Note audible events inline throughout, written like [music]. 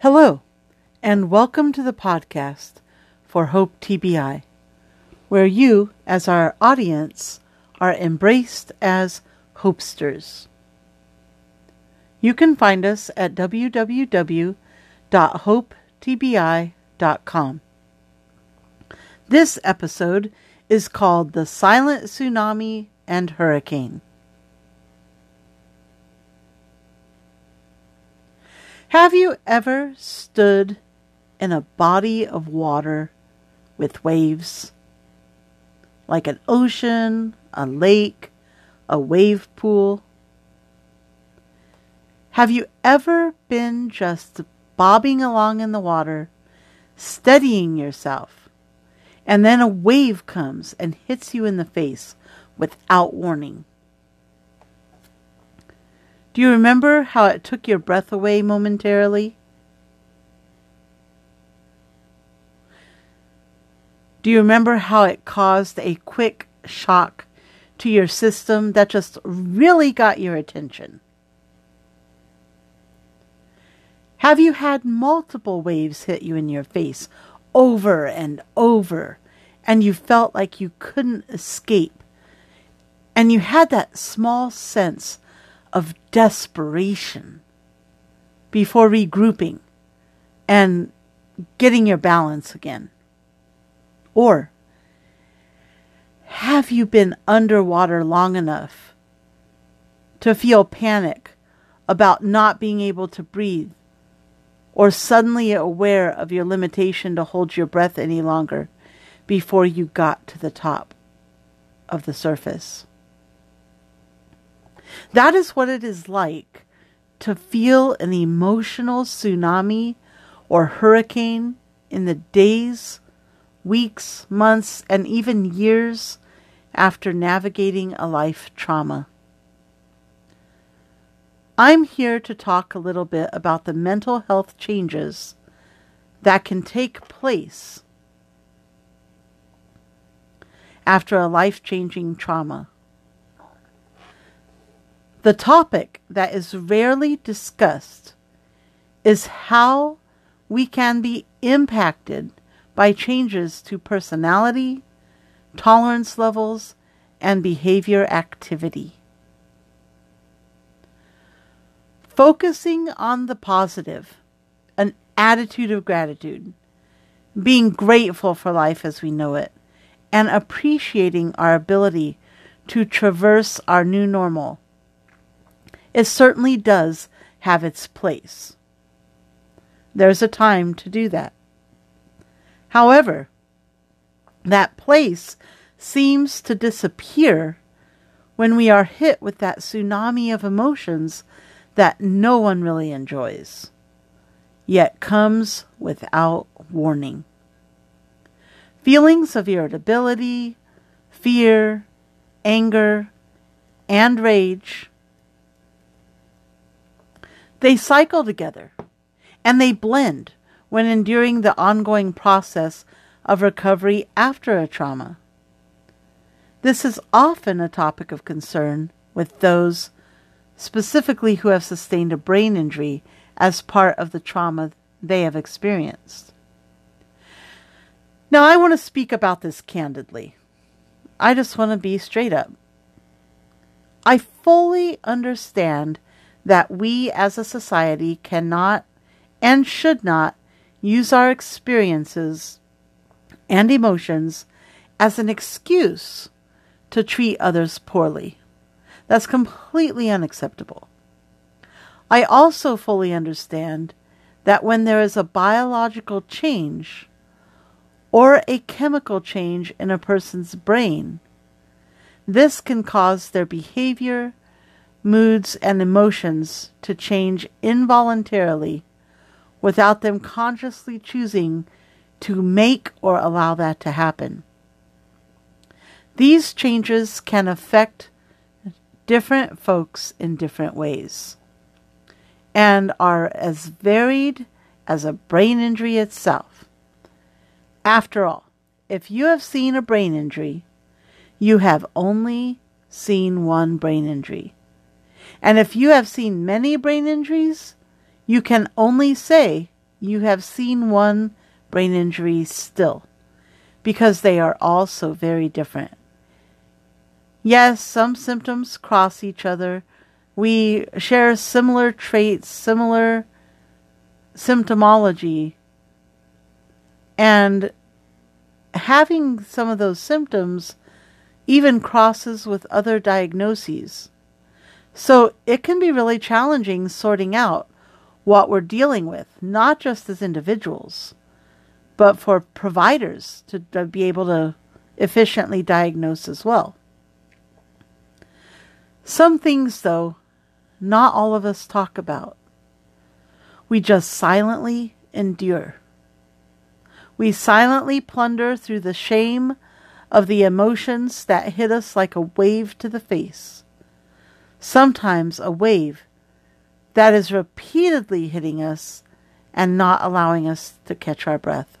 Hello, and welcome to the podcast for Hope TBI, where you, as our audience, are embraced as hopesters. You can find us at www.hopetbi.com. This episode is called The Silent Tsunami and Hurricane. Have you ever stood in a body of water with waves? Like an ocean, a lake, a wave pool? Have you ever been just bobbing along in the water, steadying yourself, and then a wave comes and hits you in the face without warning? Do you remember how it took your breath away momentarily? Do you remember how it caused a quick shock to your system that just really got your attention? Have you had multiple waves hit you in your face over and over, and you felt like you couldn't escape? And you had that small sense of desperation before regrouping and getting your balance again? Or have you been underwater long enough to feel panic about not being able to breathe or suddenly aware of your limitation to hold your breath any longer before you got to the top of the surface? That is what it is like to feel an emotional tsunami or hurricane in the days, weeks, months, and even years after navigating a life trauma. I'm here to talk a little bit about the mental health changes that can take place after a life changing trauma. The topic that is rarely discussed is how we can be impacted by changes to personality, tolerance levels, and behavior activity. Focusing on the positive, an attitude of gratitude, being grateful for life as we know it, and appreciating our ability to traverse our new normal it certainly does have its place. There's a time to do that. However, that place seems to disappear when we are hit with that tsunami of emotions that no one really enjoys, yet comes without warning. Feelings of irritability, fear, anger, and rage they cycle together and they blend when enduring the ongoing process of recovery after a trauma. This is often a topic of concern with those specifically who have sustained a brain injury as part of the trauma they have experienced. Now, I want to speak about this candidly. I just want to be straight up. I fully understand that we as a society cannot and should not use our experiences and emotions as an excuse to treat others poorly. That's completely unacceptable. I also fully understand that when there is a biological change or a chemical change in a person's brain, this can cause their behavior moods, and emotions to change involuntarily without them consciously choosing to make or allow that to happen. These changes can affect different folks in different ways and are as varied as a brain injury itself. After all, if you have seen a brain injury, you have only seen one brain injury. And if you have seen many brain injuries, you can only say you have seen one brain injury still, because they are all so very different. Yes, some symptoms cross each other. We share similar traits, similar symptomology, and having some of those symptoms even crosses with other diagnoses. So it can be really challenging sorting out what we're dealing with, not just as individuals, but for providers to, be able to efficiently diagnose as well. Some things, though, not all of us talk about. We just silently endure. We silently plunder through the shame of the emotions that hit us like a wave to the face. Sometimes a wave that is repeatedly hitting us and not allowing us to catch our breath.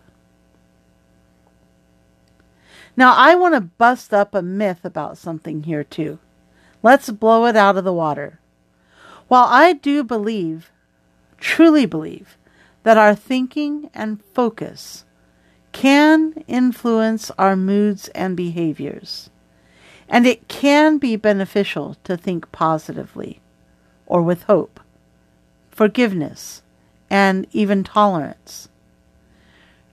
Now, I want to bust up a myth about something here, too. Let's blow it out of the water. While I do believe, truly believe, that our thinking and focus can influence our moods and behaviors. And it can be beneficial to think positively or with hope, forgiveness, and even tolerance.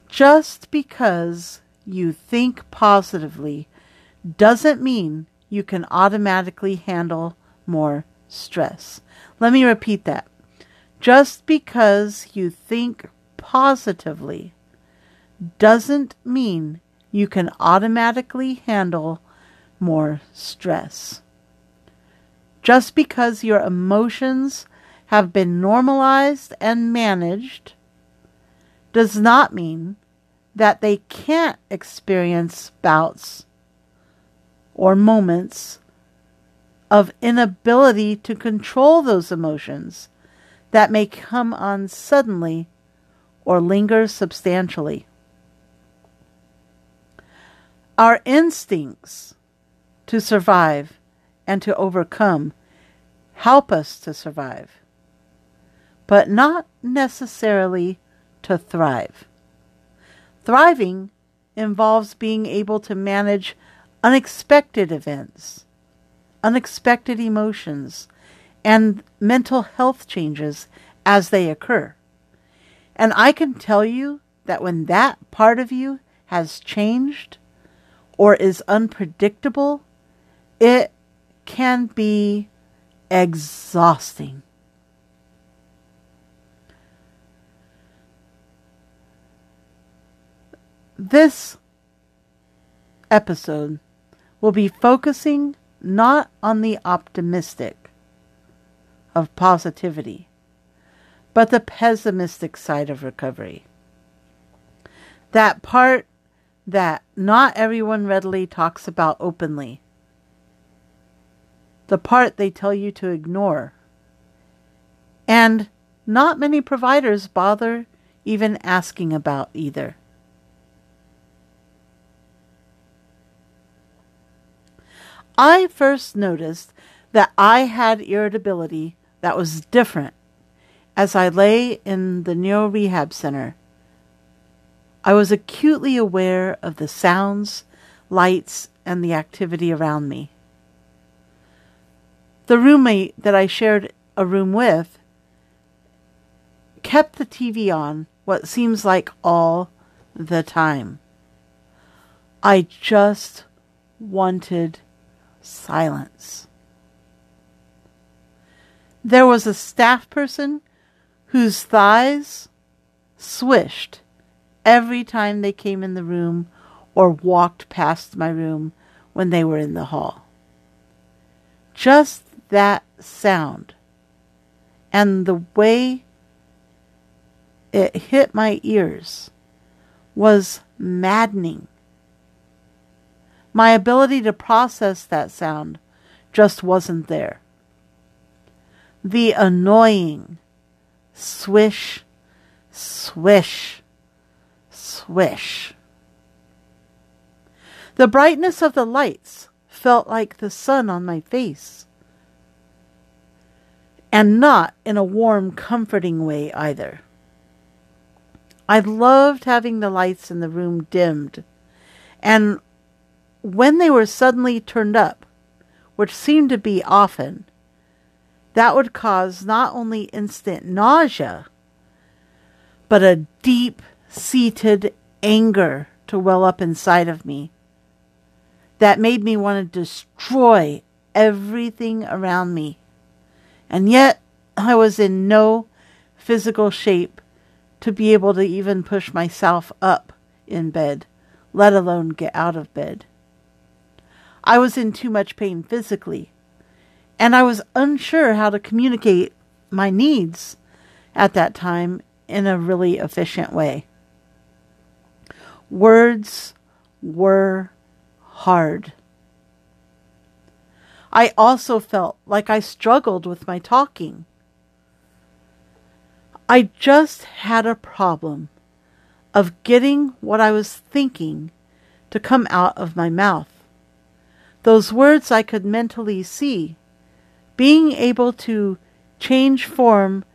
Just because you think positively doesn't mean you can automatically handle more stress. Let me repeat that. Just because you think positively doesn't mean you can automatically handle more stress. Just because your emotions have been normalized and managed does not mean that they can't experience bouts or moments of inability to control those emotions that may come on suddenly or linger substantially. Our instincts to survive and to overcome help us to survive, but not necessarily to thrive. Thriving involves being able to manage unexpected events, unexpected emotions, and mental health changes as they occur. And I can tell you that when that part of you has changed, or is unpredictable, it can be exhausting. This episode will be focusing not on the optimistic of positivity, but the pessimistic side of recovery. That part that not everyone readily talks about openly. The part they tell you to ignore. And not many providers bother even asking about either. I first noticed that I had irritability that was different as I lay in the neuro rehab center I was acutely aware of the sounds, lights, and the activity around me. The roommate that I shared a room with kept the TV on what seems like all the time. I just wanted silence. There was a staff person whose thighs swished every time they came in the room or walked past my room when they were in the hall. Just that sound and the way it hit my ears was maddening. My ability to process that sound just wasn't there. The annoying swish, swish swish. The brightness of the lights felt like the sun on my face. And not in a warm, comforting way either. I loved having the lights in the room dimmed. And when they were suddenly turned up, which seemed to be often, that would cause not only instant nausea, but a deep seated anger to well up inside of me that made me want to destroy everything around me. And yet, I was in no physical shape to be able to even push myself up in bed, let alone get out of bed. I was in too much pain physically, and I was unsure how to communicate my needs at that time in a really efficient way. Words were hard. I also felt like I struggled with my talking. I just had a problem of getting what I was thinking to come out of my mouth. Those words I could mentally see, being able to change form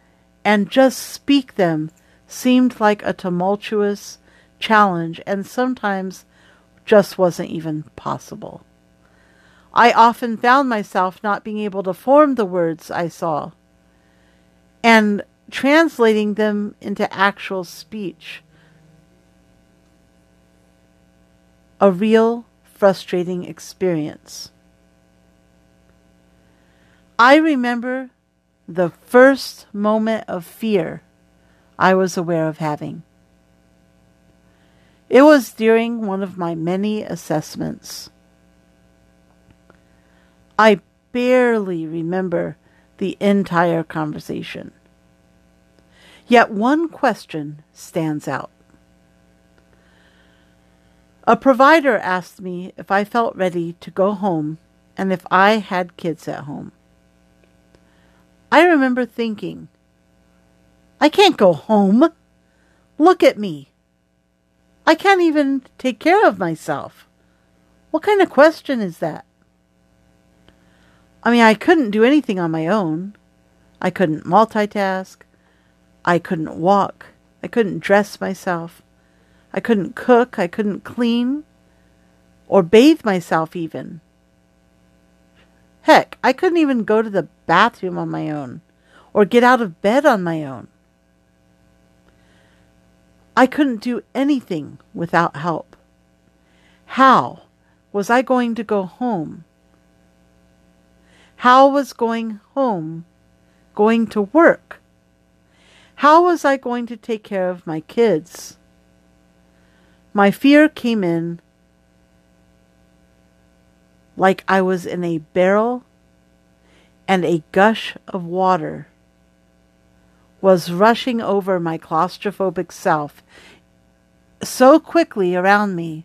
and just speak them seemed like a tumultuous challenge and sometimes just wasn't even possible. I often found myself not being able to form the words I saw and translating them into actual speech. A real frustrating experience. I remember the first moment of fear I was aware of having. It was during one of my many assessments. I barely remember the entire conversation. Yet one question stands out. A provider asked me if I felt ready to go home and if I had kids at home. I remember thinking, I can't go home. Look at me. I can't even take care of myself. What kind of question is that? I mean, I couldn't do anything on my own. I couldn't multitask. I couldn't walk. I couldn't dress myself. I couldn't cook. I couldn't clean or bathe myself even. Heck, I couldn't even go to the bathroom on my own or get out of bed on my own. I couldn't do anything without help. How was I going to go home? How was going home going to work? How was I going to take care of my kids? My fear came in like I was in a barrel and a gush of water was rushing over my claustrophobic self so quickly around me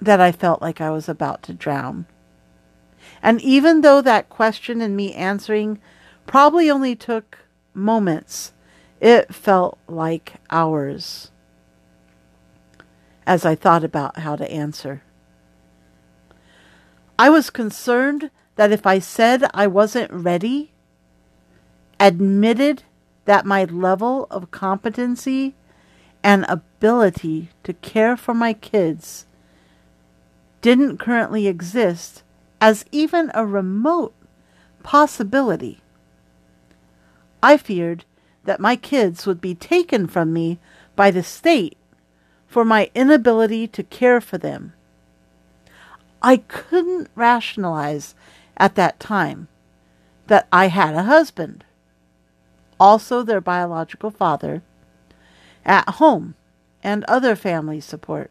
that I felt like I was about to drown. And even though that question and me answering probably only took moments. It felt like hours as I thought about how to answer. I was concerned that if I said I wasn't ready, admitted that my level of competency and ability to care for my kids didn't currently exist as even a remote possibility, I feared that my kids would be taken from me by the state for my inability to care for them. I couldn't rationalize at that time that I had a husband, also their biological father, at home and other family support.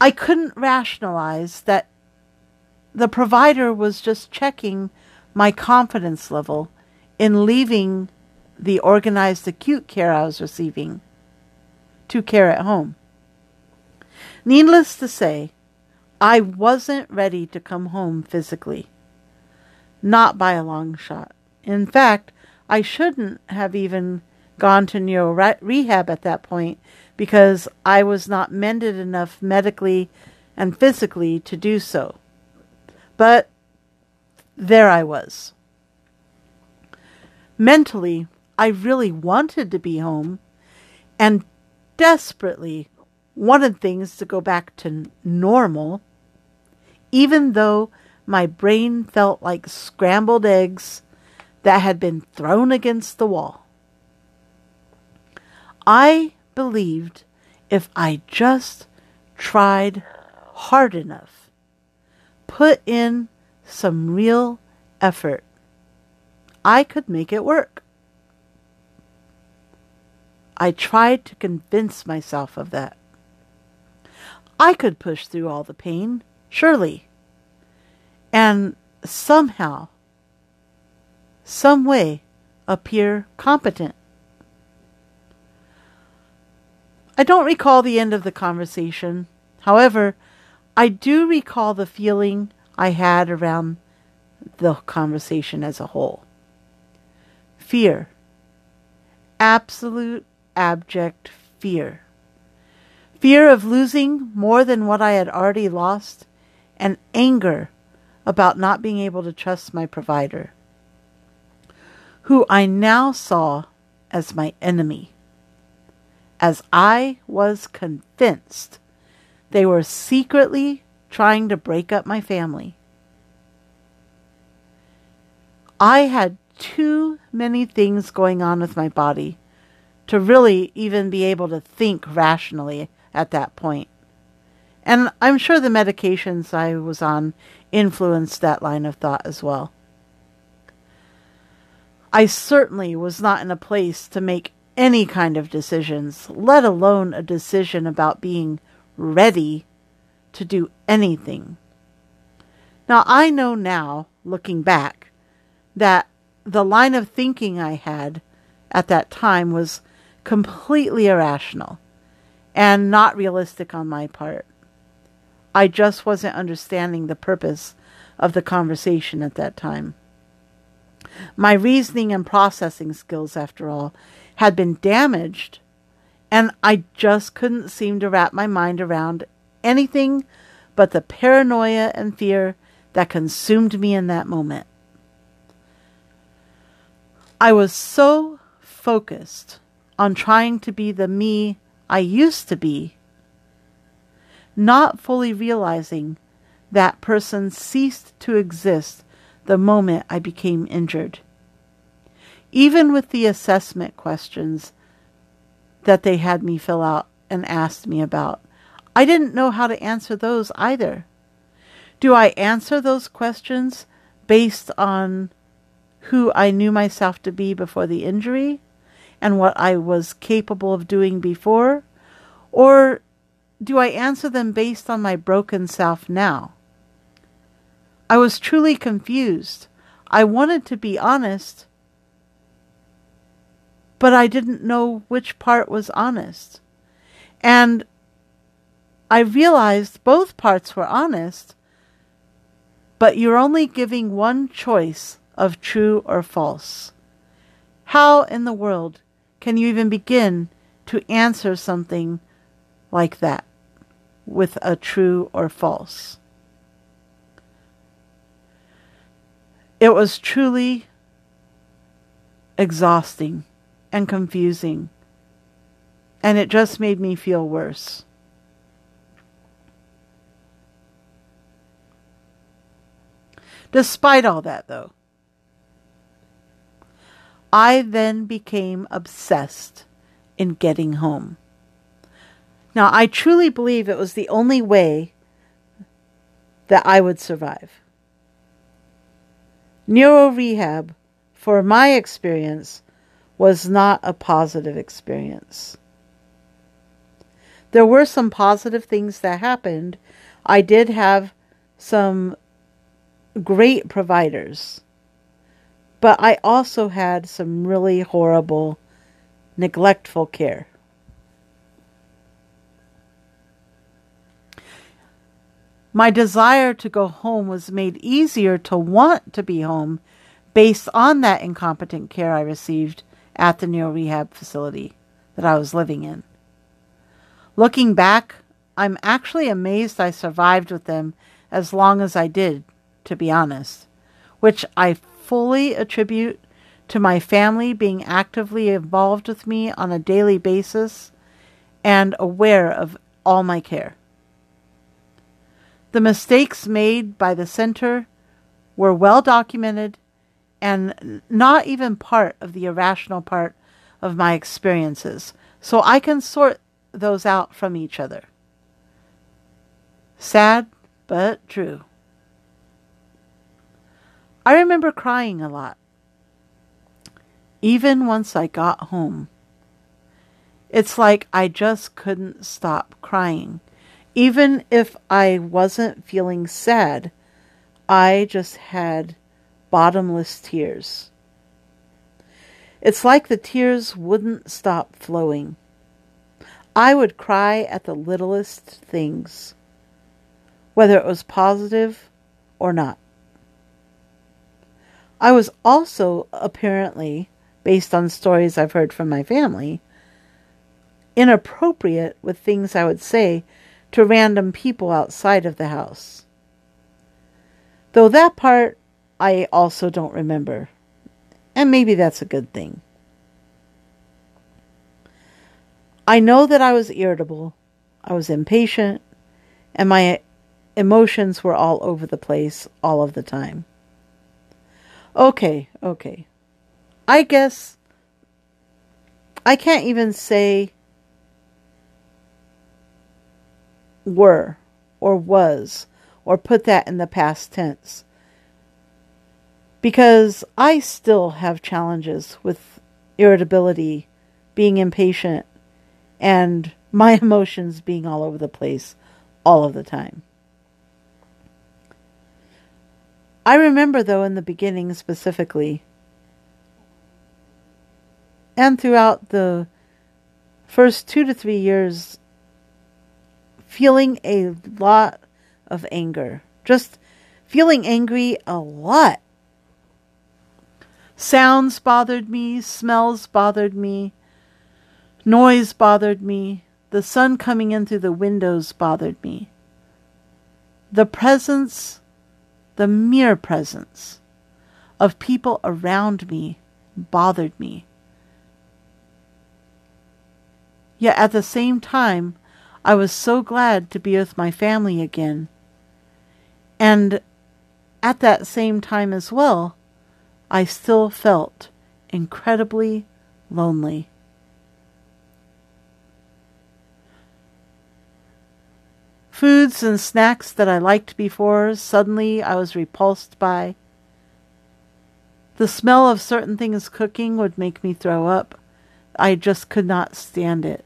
I couldn't rationalize that the provider was just checking my confidence level in leaving the organized acute care I was receiving to care at home. Needless to say, I wasn't ready to come home physically. Not by a long shot. In fact, I shouldn't have even gone to neuro rehab at that point because I was not mended enough medically and physically to do so. But there I was. Mentally, I really wanted to be home and desperately wanted things to go back to normal, even though my brain felt like scrambled eggs that had been thrown against the wall. I believed if I just tried hard enough, put in some real effort, I could make it work. I tried to convince myself of that. I could push through all the pain, surely, and somehow, some way, appear competent. I don't recall the end of the conversation. However, I do recall the feeling I had around the conversation as a whole fear. Absolute, abject fear. Fear of losing more than what I had already lost, and anger about not being able to trust my provider, who I now saw as my enemy as I was convinced they were secretly trying to break up my family. I had too many things going on with my body to really even be able to think rationally at that point. And I'm sure the medications I was on influenced that line of thought as well. I certainly was not in a place to make any kind of decisions, let alone a decision about being ready to do anything. Now, I know now, looking back, that the line of thinking I had at that time was completely irrational and not realistic on my part. I just wasn't understanding the purpose of the conversation at that time. My reasoning and processing skills, after all, had been damaged, and I just couldn't seem to wrap my mind around anything but the paranoia and fear that consumed me in that moment. I was so focused on trying to be the me I used to be, not fully realizing that person ceased to exist the moment I became injured even with the assessment questions that they had me fill out and asked me about. I didn't know how to answer those either. Do I answer those questions based on who I knew myself to be before the injury and what I was capable of doing before? Or do I answer them based on my broken self now? I was truly confused. I wanted to be honest, but I didn't know which part was honest. And I realized both parts were honest, but you're only giving one choice of true or false. How in the world can you even begin to answer something like that with a true or false? It was truly exhausting and confusing. And it just made me feel worse. Despite all that, though, I then became obsessed in getting home. Now, I truly believe it was the only way that I would survive. Neuro rehab, for my experience, was not a positive experience. There were some positive things that happened. I did have some great providers, but I also had some really horrible, neglectful care. My desire to go home was made easier to want to be home based on that incompetent care I received at the neuro rehab facility that I was living in. Looking back, I'm actually amazed I survived with them as long as I did, to be honest, which I fully attribute to my family being actively involved with me on a daily basis and aware of all my care. The mistakes made by the center were well documented and not even part of the irrational part of my experiences, so I can sort those out from each other. Sad, but true. I remember crying a lot, even once I got home. It's like I just couldn't stop crying. Even if I wasn't feeling sad, I just had bottomless tears. It's like the tears wouldn't stop flowing. I would cry at the littlest things, whether it was positive or not. I was also apparently, based on stories I've heard from my family, inappropriate with things I would say to random people outside of the house. Though that part I also don't remember. And maybe that's a good thing. I know that I was irritable, I was impatient, and my emotions were all over the place all of the time. Okay, okay. I guess I can't even say were or was or put that in the past tense because I still have challenges with irritability, being impatient, and my [laughs] emotions being all over the place all of the time. I remember, though, in the beginning specifically, and throughout the first two to three years, feeling a lot of anger. Just feeling angry a lot. Sounds bothered me, smells bothered me, noise bothered me, the sun coming in through the windows bothered me. The presence, the mere presence of people around me bothered me. Yet at the same time, I was so glad to be with my family again. And at that same time as well, I still felt incredibly lonely. Foods and snacks that I liked before, suddenly I was repulsed by. The smell of certain things cooking would make me throw up. I just could not stand it.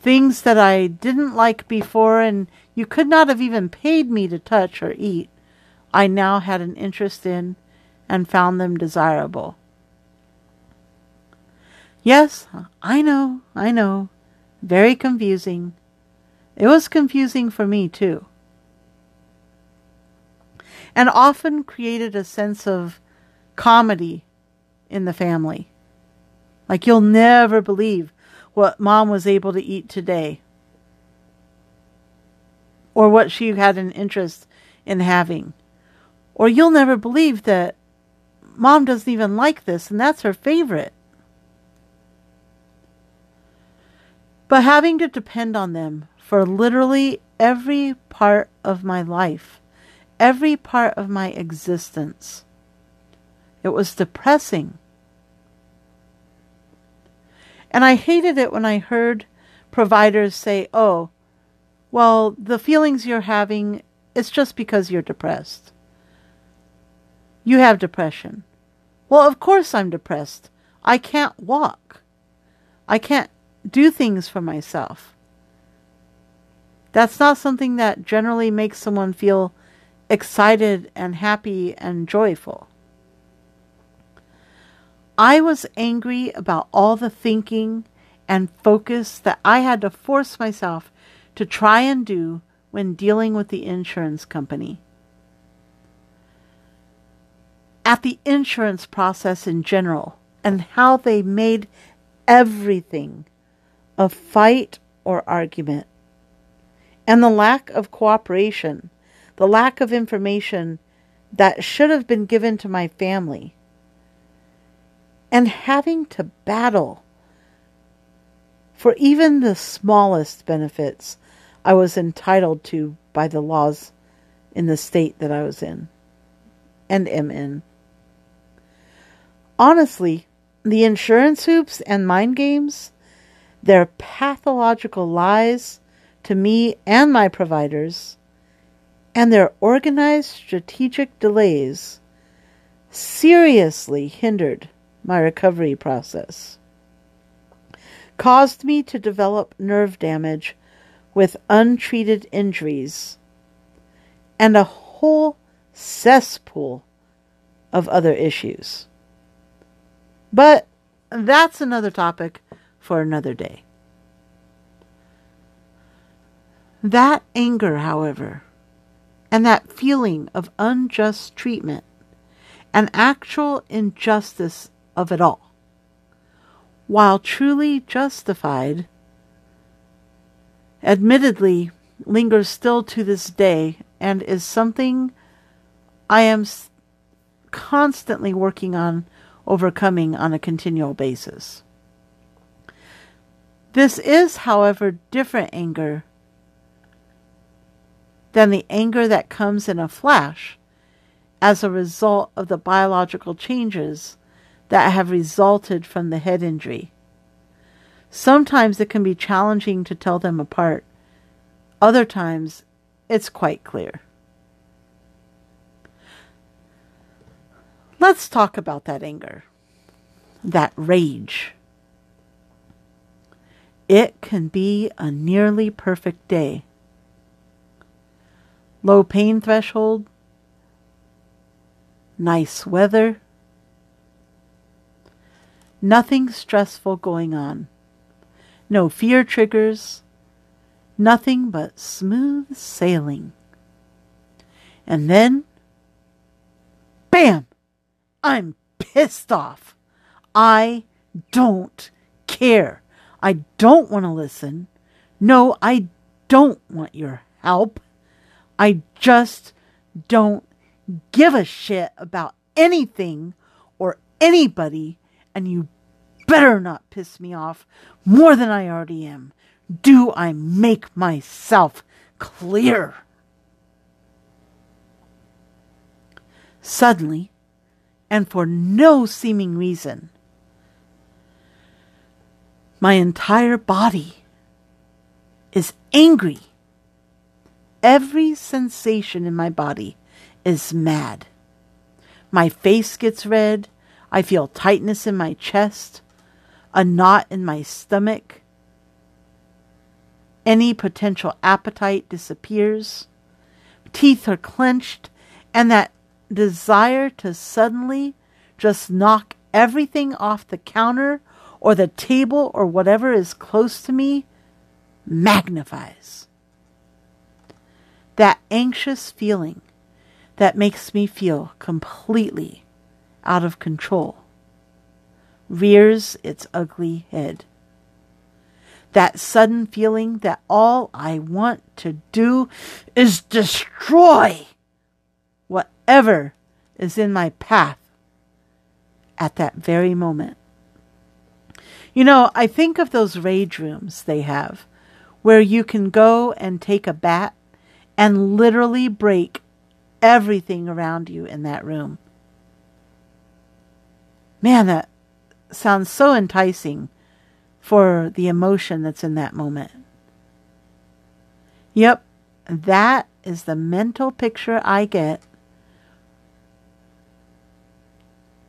Things that I didn't like before and you could not have even paid me to touch or eat, I now had an interest in and found them desirable. Yes, I know, I know. Very confusing. It was confusing for me, too. And often created a sense of comedy in the family. Like, you'll never believe what mom was able to eat today or what she had an interest in having. Or you'll never believe that mom doesn't even like this and that's her favorite. But having to depend on them for literally every part of my life, every part of my existence, it was depressing. And I hated it when I heard providers say, oh, well, the feelings you're having, it's just because you're depressed. You have depression. Well, of course I'm depressed. I can't walk. I can't do things for myself. That's not something that generally makes someone feel excited and happy and joyful. I was angry about all the thinking and focus that I had to force myself to try and do when dealing with the insurance company. At the insurance process in general, and how they made everything a fight or argument, and the lack of cooperation, the lack of information that should have been given to my family. and having to battle for even the smallest benefits I was entitled to by the laws in the state that I was in and am in. Honestly, the insurance hoops and mind games, their pathological lies to me and my providers, and their organized strategic delays seriously hindered my recovery process, caused me to develop nerve damage with untreated injuries, and a whole cesspool of other issues. But that's another topic for another day. That anger, however, and that feeling of unjust treatment and actual injustice of it all, while truly justified, admittedly lingers still to this day and is something I am constantly working on overcoming on a continual basis. This is, however, different anger than the anger that comes in a flash as a result of the biological changes that have resulted from the head injury. Sometimes it can be challenging to tell them apart. Other times, it's quite clear. Let's talk about that anger, that rage. It can be a nearly perfect day. Low pain threshold, nice weather, nothing stressful going on, no fear triggers, nothing but smooth sailing. And then, bam! I'm pissed off. I don't care. I don't want to listen. No, I don't want your help. I just don't give a shit about anything or anybody, and you better not piss me off more than I already am. Do I make myself clear? Suddenly, and for no seeming reason. My entire body is angry. Every sensation in my body is mad. My face gets red. I feel tightness in my chest, a knot in my stomach. Any potential appetite disappears. Teeth are clenched, and that desire to suddenly just knock everything off the counter or the table or whatever is close to me magnifies. That anxious feeling that makes me feel completely out of control rears its ugly head. That sudden feeling that all I want to do is destroy whatever is in my path at that very moment. You know, I think of those rage rooms they have where you can go and take a bat and literally break everything around you in that room. Man, that sounds so enticing for the emotion that's in that moment. Yep, that is the mental picture I get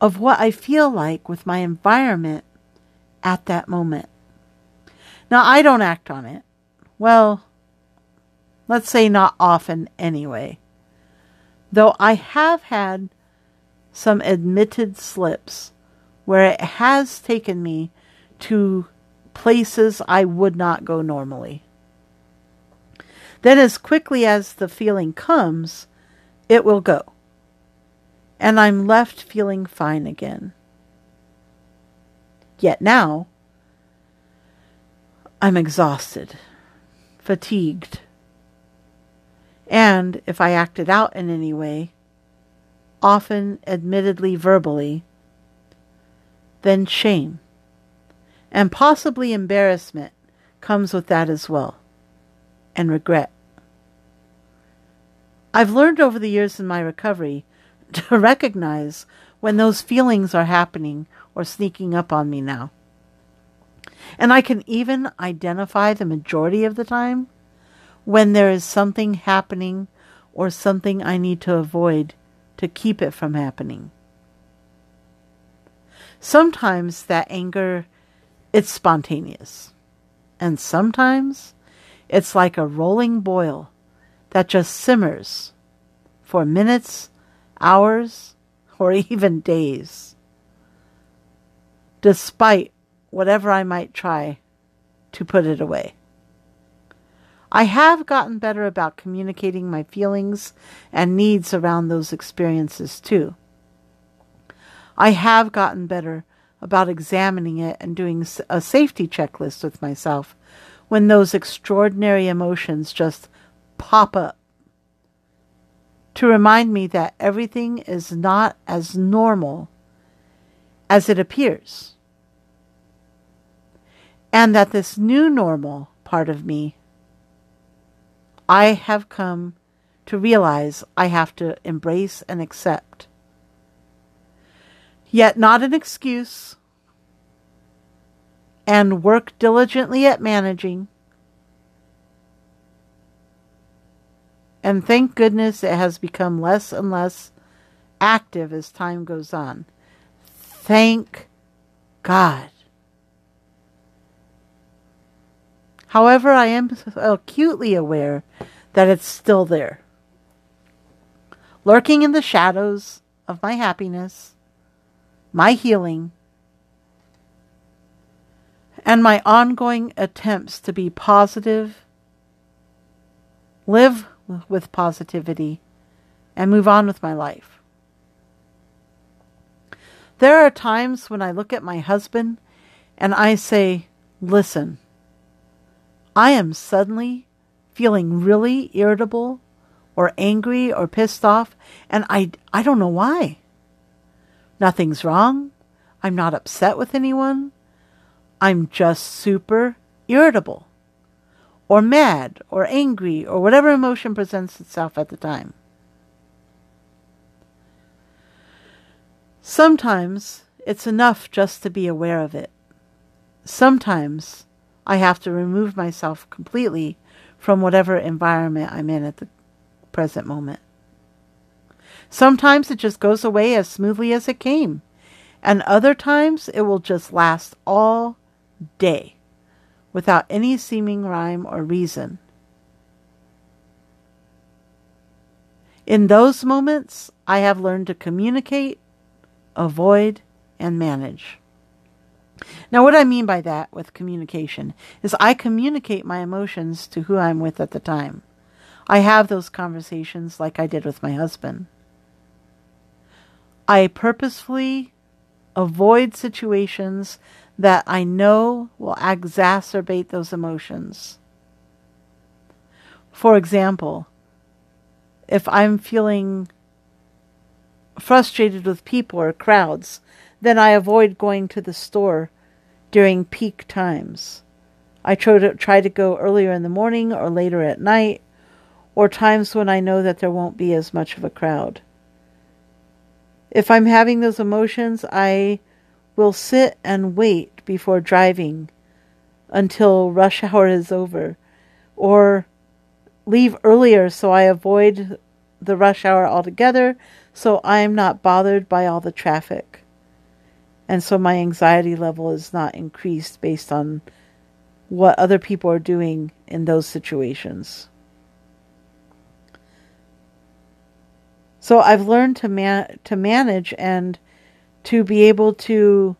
of what I feel like with my environment at that moment. Now, I don't act on it. Well, let's say not often anyway. Though I have had some admitted slips where it has taken me to places I would not go normally. Then, as quickly as the feeling comes, it will go and I'm left feeling fine again. Yet now, I'm exhausted, fatigued, and if I acted out in any way, often admittedly verbally, then shame and possibly embarrassment comes with that as well, and regret. I've learned over the years in my recovery [laughs] to recognize when those feelings are happening or sneaking up on me now. And I can even identify the majority of the time when there is something happening or something I need to avoid to keep it from happening. Sometimes that anger it's spontaneous. And sometimes it's like a rolling boil that just simmers for minutes, hours, or [laughs] even days, despite whatever I might try to put it away. I have gotten better about communicating my feelings and needs around those experiences too. I have gotten better about examining it and doing a safety checklist with myself when those extraordinary emotions just pop up to remind me that everything is not as normal as it appears. And that this new normal part of me, I have come to realize I have to embrace and accept. Yet not an excuse, and work diligently at managing And thank goodness it has become less and less active as time goes on. Thank God. However, I am acutely aware that it's still there, lurking in the shadows of my happiness, my healing, and my ongoing attempts to be positive, live with positivity and move on with my life. There are times when I look at my husband and I say, Listen, I am suddenly feeling really irritable or angry or pissed off, and I, I don't know why. Nothing's wrong. I'm not upset with anyone. I'm just super irritable or mad or angry or whatever emotion presents itself at the time. Sometimes it's enough just to be aware of it. Sometimes I have to remove myself completely from whatever environment I'm in at the present moment. Sometimes it just goes away as smoothly as it came, and other times it will just last all day without any seeming rhyme or reason. In those moments, I have learned to communicate, avoid, and manage. Now, what I mean by that with communication is I communicate my emotions to who I'm with at the time. I have those conversations like I did with my husband. I purposefully avoid situations that I know will exacerbate those emotions. For example, if I'm feeling frustrated with people or crowds, then I avoid going to the store during peak times. I try to, try to go earlier in the morning or later at night, or times when I know that there won't be as much of a crowd. If I'm having those emotions, I will sit and wait before driving until rush hour is over, or leave earlier so I avoid the rush hour altogether so I am not bothered by all the traffic. And so my anxiety level is not increased based on what other people are doing in those situations. So I've learned to man- to manage and to be able to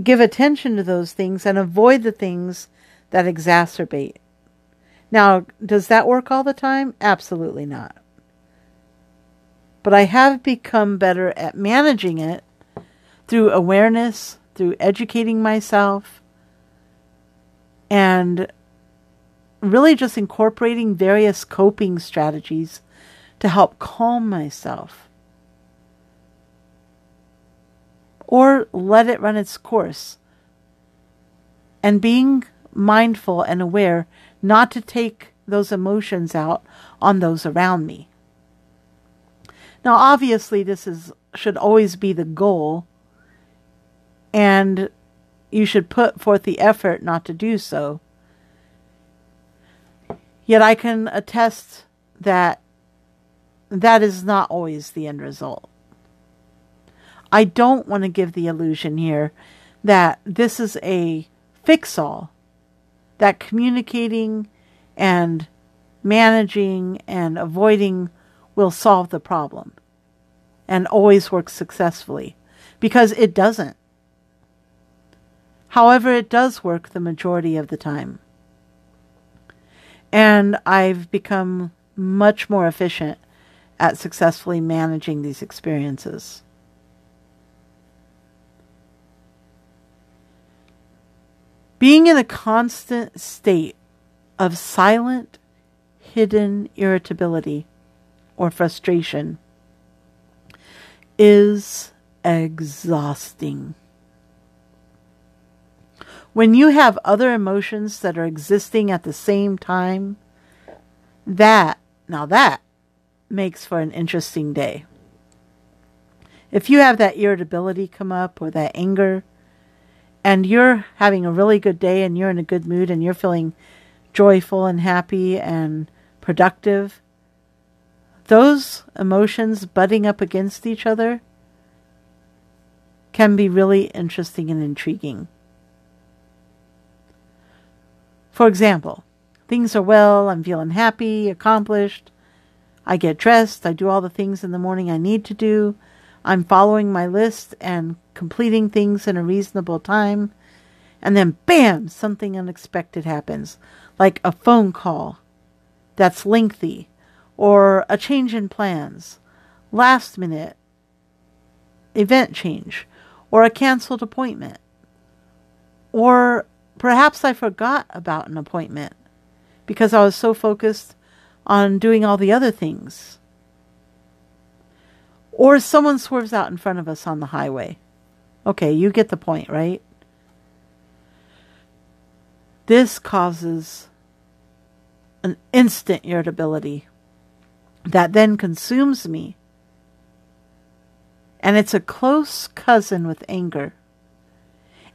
give attention to those things and avoid the things that exacerbate. Now, does that work all the time? Absolutely not. But I have become better at managing it through awareness, through educating myself, and really just incorporating various coping strategies to help calm myself or let it run its course. And being mindful and aware not to take those emotions out on those around me. Now, obviously, this is should always be the goal, and you should put forth the effort not to do so. Yet I can attest that that is not always the end result. I don't want to give the illusion here that this is a fix all, that communicating and managing and avoiding will solve the problem and always work successfully because it doesn't. However, it does work the majority of the time. And I've become much more efficient at successfully managing these experiences. Being in a constant state of silent, hidden irritability or frustration is exhausting. When you have other emotions that are existing at the same time, that, now that makes for an interesting day. If you have that irritability come up or that anger, and you're having a really good day and you're in a good mood and you're feeling joyful and happy and productive, those emotions butting up against each other can be really interesting and intriguing. For example, things are well, I'm feeling happy, accomplished. I get dressed, I do all the things in the morning I need to do. I'm following my list and completing things in a reasonable time. And then, bam, something unexpected happens, like a phone call that's lengthy, or a change in plans, last minute event change, or a canceled appointment. Or perhaps I forgot about an appointment because I was so focused on doing all the other things. Or someone swerves out in front of us on the highway. Okay, you get the point, right? This causes an instant irritability that then consumes me. And it's a close cousin with anger.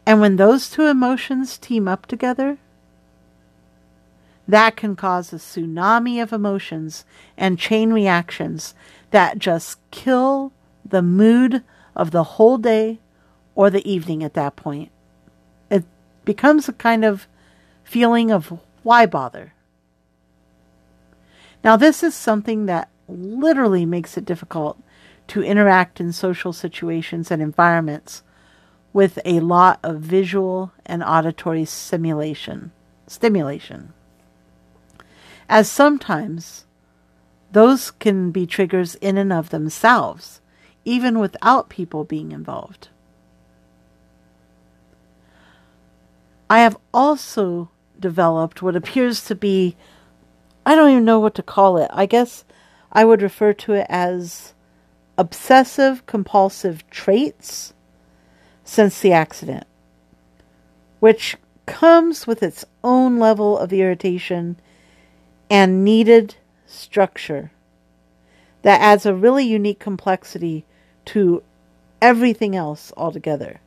And when those two emotions team up together, that can cause a tsunami of emotions and chain reactions that just kill the mood of the whole day or the evening at that point. It becomes a kind of feeling of why bother? Now, this is something that literally makes it difficult to interact in social situations and environments with a lot of visual and auditory simulation stimulation as sometimes those can be triggers in and of themselves, even without people being involved. I have also developed what appears to be, I don't even know what to call it. I guess I would refer to it as obsessive compulsive traits since the accident, which comes with its own level of irritation and needed structure that adds a really unique complexity to everything else altogether.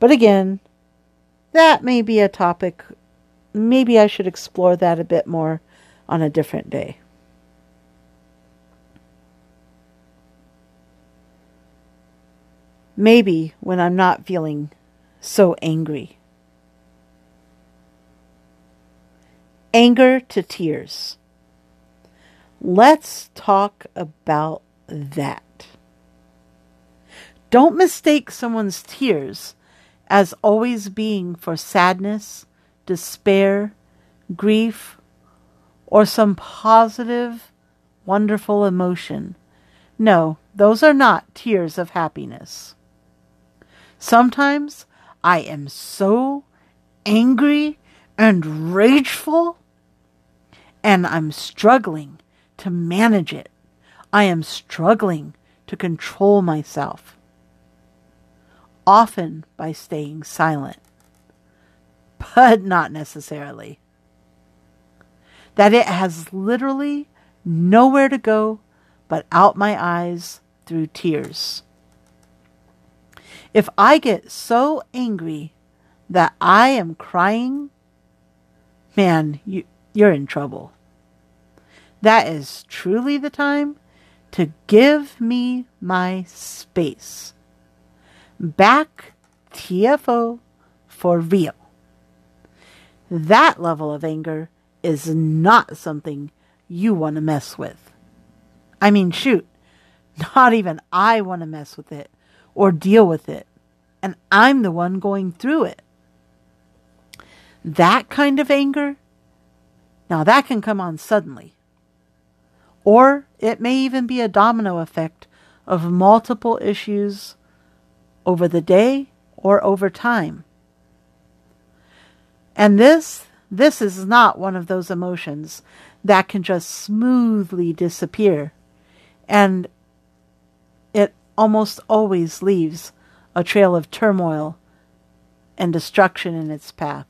But again, that may be a topic. Maybe I should explore that a bit more on a different day. Maybe when I'm not feeling so angry. anger to tears. Let's talk about that. Don't mistake someone's tears as always being for sadness, despair, grief, or some positive, wonderful emotion. No, those are not tears of happiness. Sometimes I am so angry and rageful and I'm struggling to manage it. I am struggling to control myself. Often by staying silent, but not necessarily. That it has literally nowhere to go but out my eyes through tears. If I get so angry that I am crying, man, you, you're in trouble. That is truly the time to give me my space. Back TFO for real. That level of anger is not something you want to mess with. I mean, shoot, [laughs] not even I want to mess with it or deal with it. And I'm the one going through it. That kind of anger, now that can come on suddenly. Or it may even be a domino effect of multiple issues over the day or over time. And this, this is not one of those emotions that can just smoothly disappear. And it almost always leaves a trail of turmoil and destruction in its path.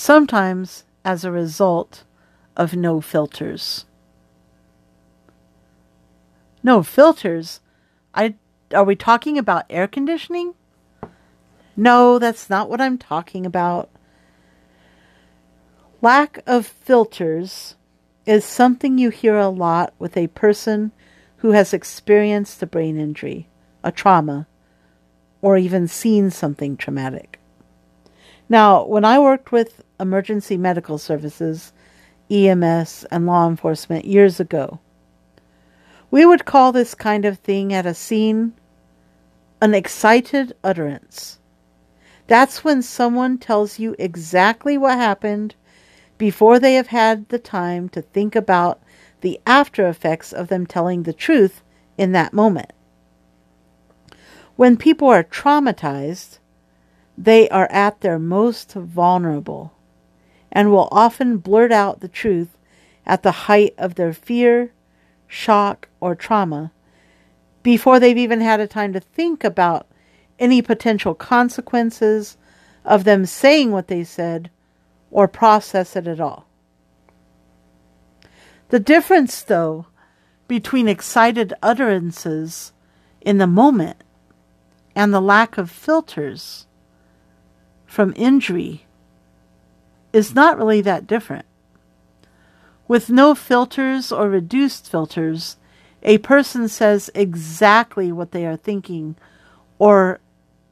sometimes as a result of no filters. No filters? I are we talking about air conditioning? No, that's not what I'm talking about. Lack of filters is something you hear a lot with a person who has experienced a brain injury, a trauma, or even seen something traumatic. Now, when I worked with emergency medical services, EMS, and law enforcement years ago. We would call this kind of thing at a scene an excited utterance. That's when someone tells you exactly what happened before they have had the time to think about the after effects of them telling the truth in that moment. When people are traumatized, they are at their most vulnerable and will often blurt out the truth at the height of their fear, shock, or trauma before they've even had a time to think about any potential consequences of them saying what they said or process it at all. The difference, though, between excited utterances in the moment and the lack of filters from injury is not really that different. With no filters or reduced filters, a person says exactly what they are thinking or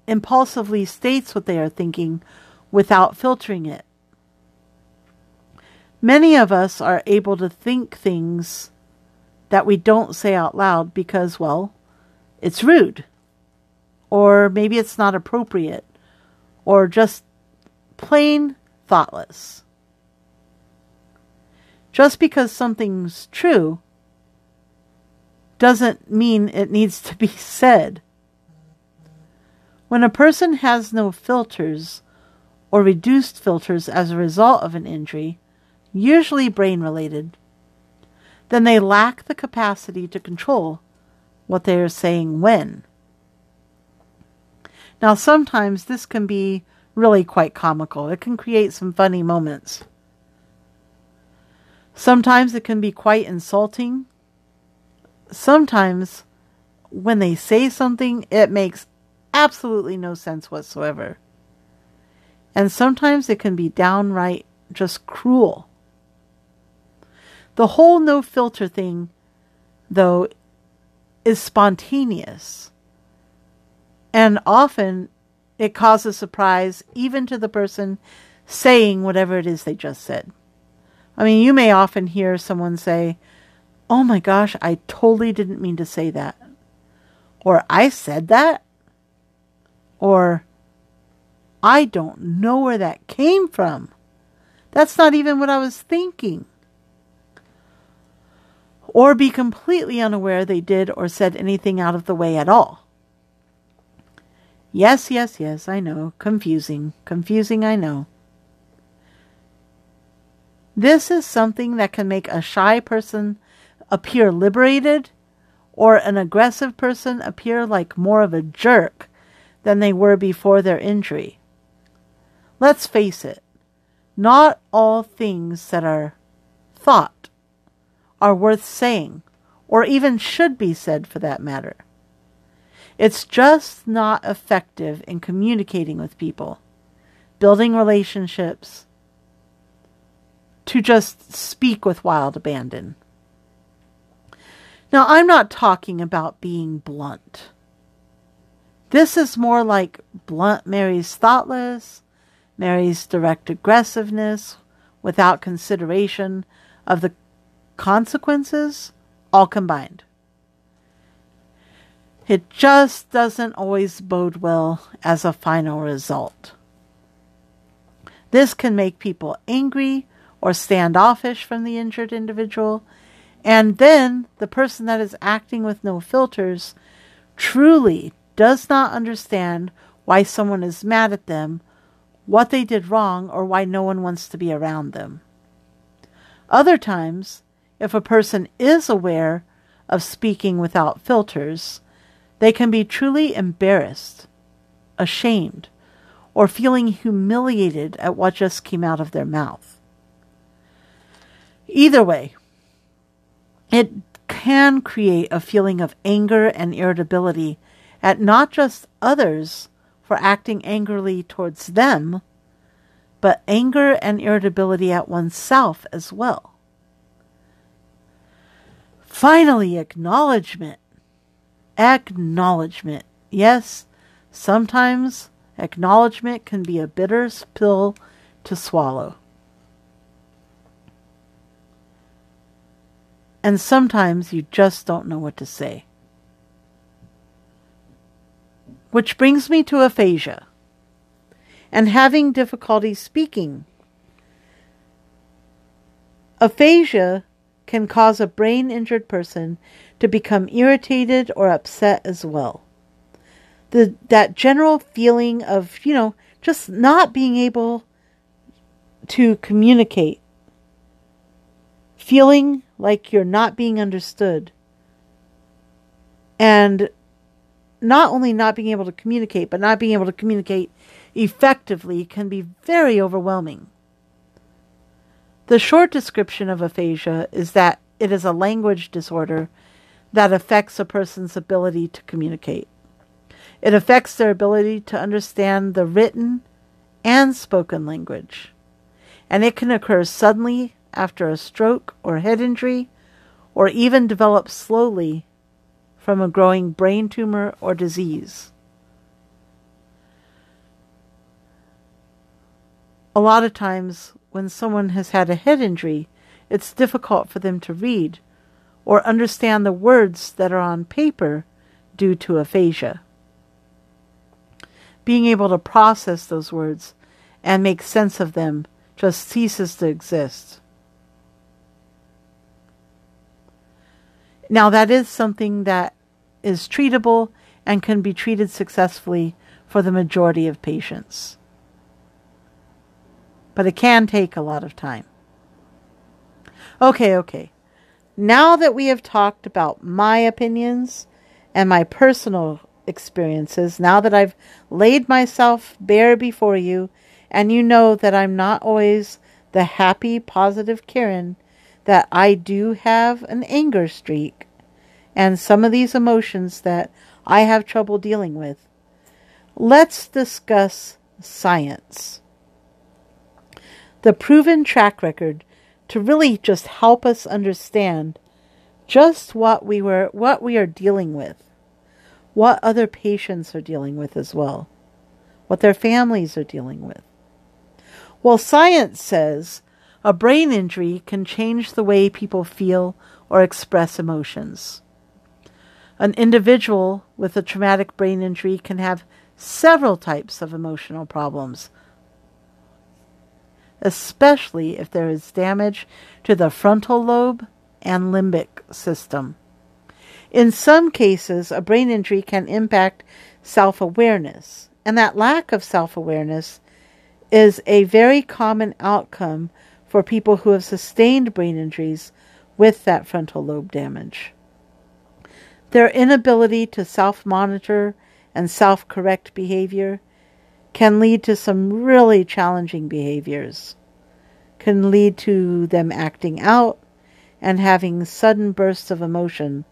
impulsively states what they are thinking without filtering it. Many of us are able to think things that we don't say out loud because, well, it's rude, or maybe it's not appropriate, or just plain thoughtless. Just because something's true doesn't mean it needs to be [laughs] said. When a person has no filters or reduced filters as a result of an injury, usually brain related, then they lack the capacity to control what they are saying when. Now, sometimes this can be really quite comical. It can create some funny moments. Sometimes it can be quite insulting. Sometimes when they say something, it makes absolutely no sense whatsoever. And sometimes it can be downright just cruel. The whole no filter thing, though, is spontaneous. And often it causes surprise even to the person saying whatever it is they just said. I mean, you may often hear someone say, Oh my gosh, I totally didn't mean to say that. Or I said that. Or I don't know where that came from. That's not even what I was thinking. Or be completely unaware they did or said anything out of the way at all. Yes, yes, yes, I know. Confusing. Confusing, I know. This is something that can make a shy person appear liberated or an aggressive person appear like more of a jerk than they were before their injury. Let's face it, not all things that are thought are worth saying, or even should be said for that matter. It's just not effective in communicating with people, building relationships, to just speak with wild abandon. Now, I'm not talking about being blunt. This is more like blunt marries thoughtless, marries direct aggressiveness without consideration of the consequences, all combined. It just doesn't always bode well as a final result. This can make people angry or standoffish from the injured individual, and then the person that is acting with no filters truly does not understand why someone is mad at them, what they did wrong, or why no one wants to be around them. Other times, if a person is aware of speaking without filters, they can be truly embarrassed, ashamed, or feeling humiliated at what just came out of their mouth. Either way, it can create a feeling of anger and irritability at not just others for acting angrily towards them, but anger and irritability at oneself as well. Finally, acknowledgement. Acknowledgement. Yes, sometimes acknowledgement can be a bitter pill to swallow. And sometimes you just don't know what to say. Which brings me to aphasia and having difficulty speaking. Aphasia can cause a brain injured person to become irritated or upset as well. The, that general feeling of, you know, just not being able to communicate, feeling like you're not being understood, and not only not being able to communicate, but not being able to communicate effectively can be very overwhelming. The short description of aphasia is that it is a language disorder that affects a person's ability to communicate. It affects their ability to understand the written and spoken language. And it can occur suddenly after a stroke or head injury, or even develop slowly from a growing brain tumor or disease. A lot of times, when someone has had a head injury, it's difficult for them to read or understand the words that are on paper due to aphasia. Being able to process those words and make sense of them just ceases to exist. Now, that is something that is treatable and can be treated successfully for the majority of patients. But it can take a lot of time. Okay, okay. Now that we have talked about my opinions and my personal experiences, now that I've laid myself bare before you, and you know that I'm not always the happy, positive Karen, that I do have an anger streak and some of these emotions that I have trouble dealing with, let's discuss science. The proven track record to really just help us understand just what we were what we are dealing with, what other patients are dealing with as well, what their families are dealing with. Well, science says a brain injury can change the way people feel or express emotions. An individual with a traumatic brain injury can have several types of emotional problems, especially if there is damage to the frontal lobe and limbic system. In some cases, a brain injury can impact self awareness, and that lack of self awareness is a very common outcome for people who have sustained brain injuries with that frontal lobe damage. Their inability to self monitor and self correct behavior can lead to some really challenging behaviors, can lead to them acting out and having sudden bursts of emotion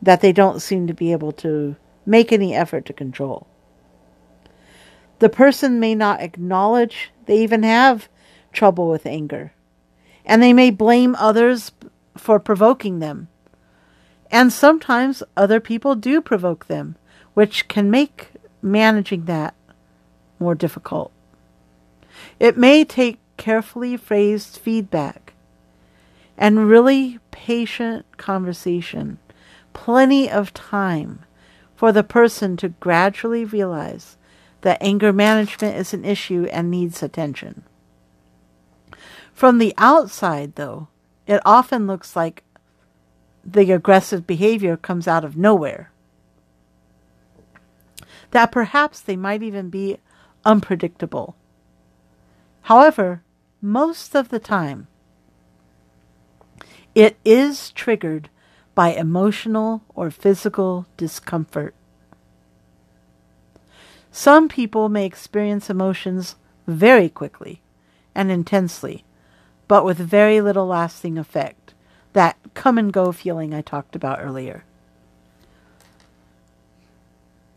that they don't seem to be able to make any effort to control. The person may not acknowledge they even have trouble with anger, and they may blame others for provoking them. And sometimes other people do provoke them, which can make managing that more difficult. It may take carefully phrased feedback and really patient conversation, plenty of time for the person to gradually realize that anger management is an issue and needs attention. From the outside, though, it often looks like the aggressive behavior comes out of nowhere. That perhaps they might even be unpredictable. However, most of the time, it is triggered by emotional or physical discomfort. Some people may experience emotions very quickly and intensely, but with very little lasting effect. That come and go feeling I talked about earlier.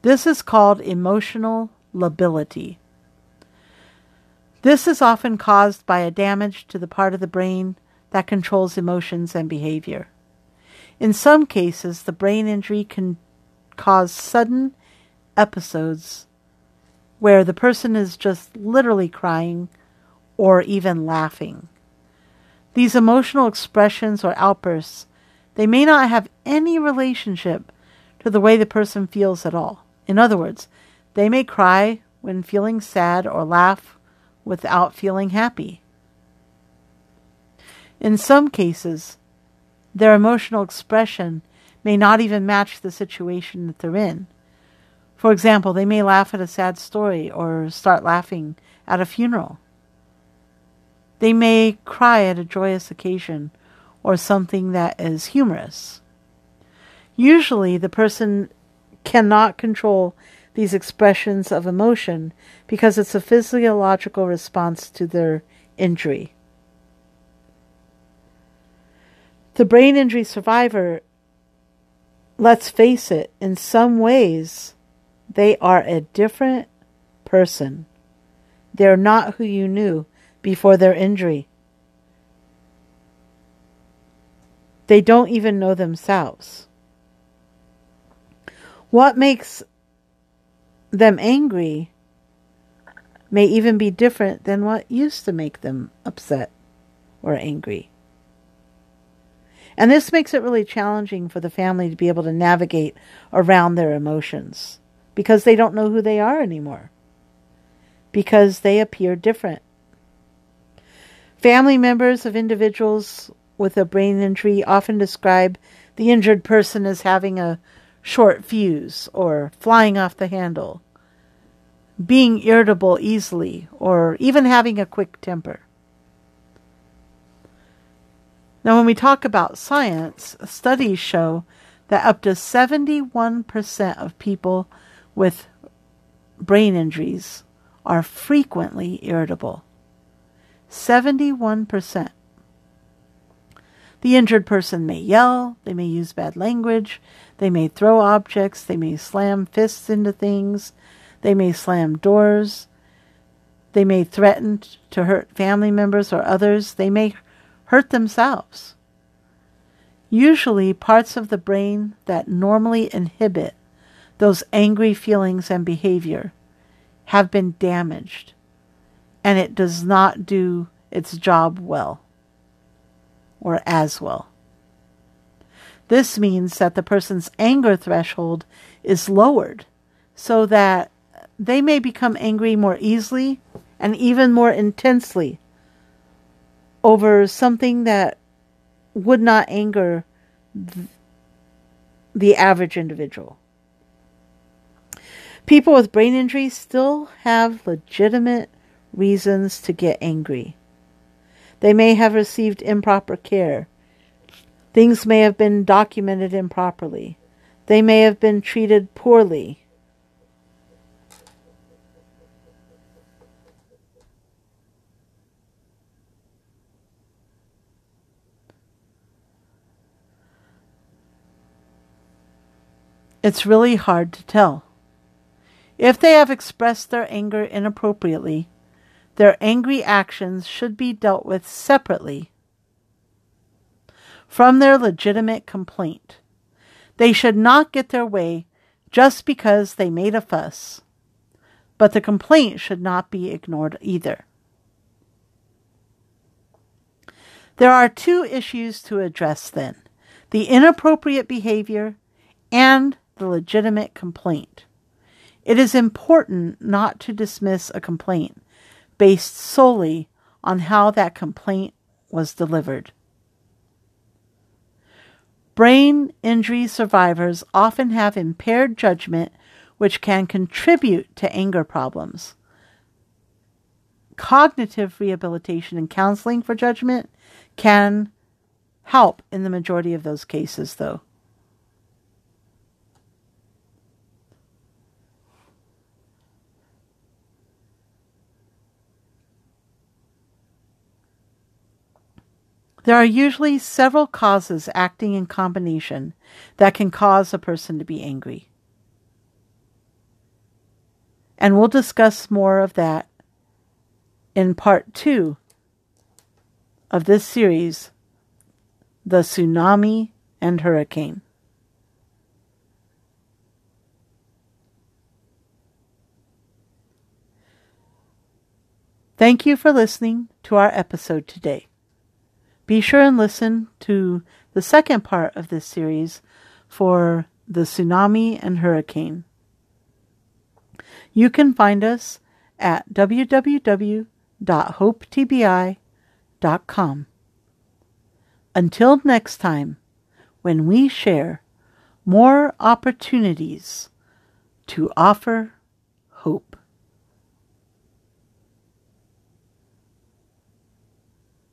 This is called emotional lability. This is often caused by a damage to the part of the brain that controls emotions and behavior. In some cases, the brain injury can cause sudden episodes where the person is just literally crying or even laughing. These emotional expressions or outbursts, they may not have any relationship to the way the person feels at all. In other words, they may cry when feeling sad or laugh without feeling happy. In some cases, their emotional expression may not even match the situation that they're in. For example, they may laugh at a sad story or start laughing at a funeral. They may cry at a joyous occasion or something that is humorous. Usually, the person cannot control these expressions of emotion because it's a physiological response to their injury. The brain injury survivor, let's face it, in some ways, they are a different person. They're not who you knew before their injury. They don't even know themselves. What makes them angry may even be different than what used to make them upset or angry. And this makes it really challenging for the family to be able to navigate around their emotions because they don't know who they are anymore, because they appear different. Family members of individuals with a brain injury often describe the injured person as having a short fuse or flying off the handle, being irritable easily, or even having a quick temper. Now, when we talk about science, studies show that up to 71% of people with brain injuries are frequently irritable. 71%. The injured person may yell, they may use bad language, they may throw objects, they may slam fists into things, they may slam doors, they may threaten to hurt family members or others, they may hurt themselves. Usually, parts of the brain that normally inhibit those angry feelings and behavior have been damaged, and it does not do its job well or as well. This means that the person's anger threshold is lowered so that they may become angry more easily and even more intensely over something that would not anger the average individual. People with brain injuries still have legitimate reasons to get angry. They may have received improper care. Things may have been documented improperly. They may have been treated poorly. It's really hard to tell. If they have expressed their anger inappropriately, their angry actions should be dealt with separately from their legitimate complaint. They should not get their way just because they made a fuss, but the complaint should not be ignored either. There are two issues to address then the inappropriate behavior and the legitimate complaint. It is important not to dismiss a complaint based solely on how that complaint was delivered. Brain injury survivors often have impaired judgment, which can contribute to anger problems. Cognitive rehabilitation and counseling for judgment can help in the majority of those cases, though. There are usually several causes acting in combination that can cause a person to be angry. And we'll discuss more of that in part two of this series The Tsunami and Hurricane. Thank you for listening to our episode today. Be sure and listen to the second part of this series for the tsunami and hurricane. You can find us at www.hopetbi.com. Until next time, when we share more opportunities to offer hope.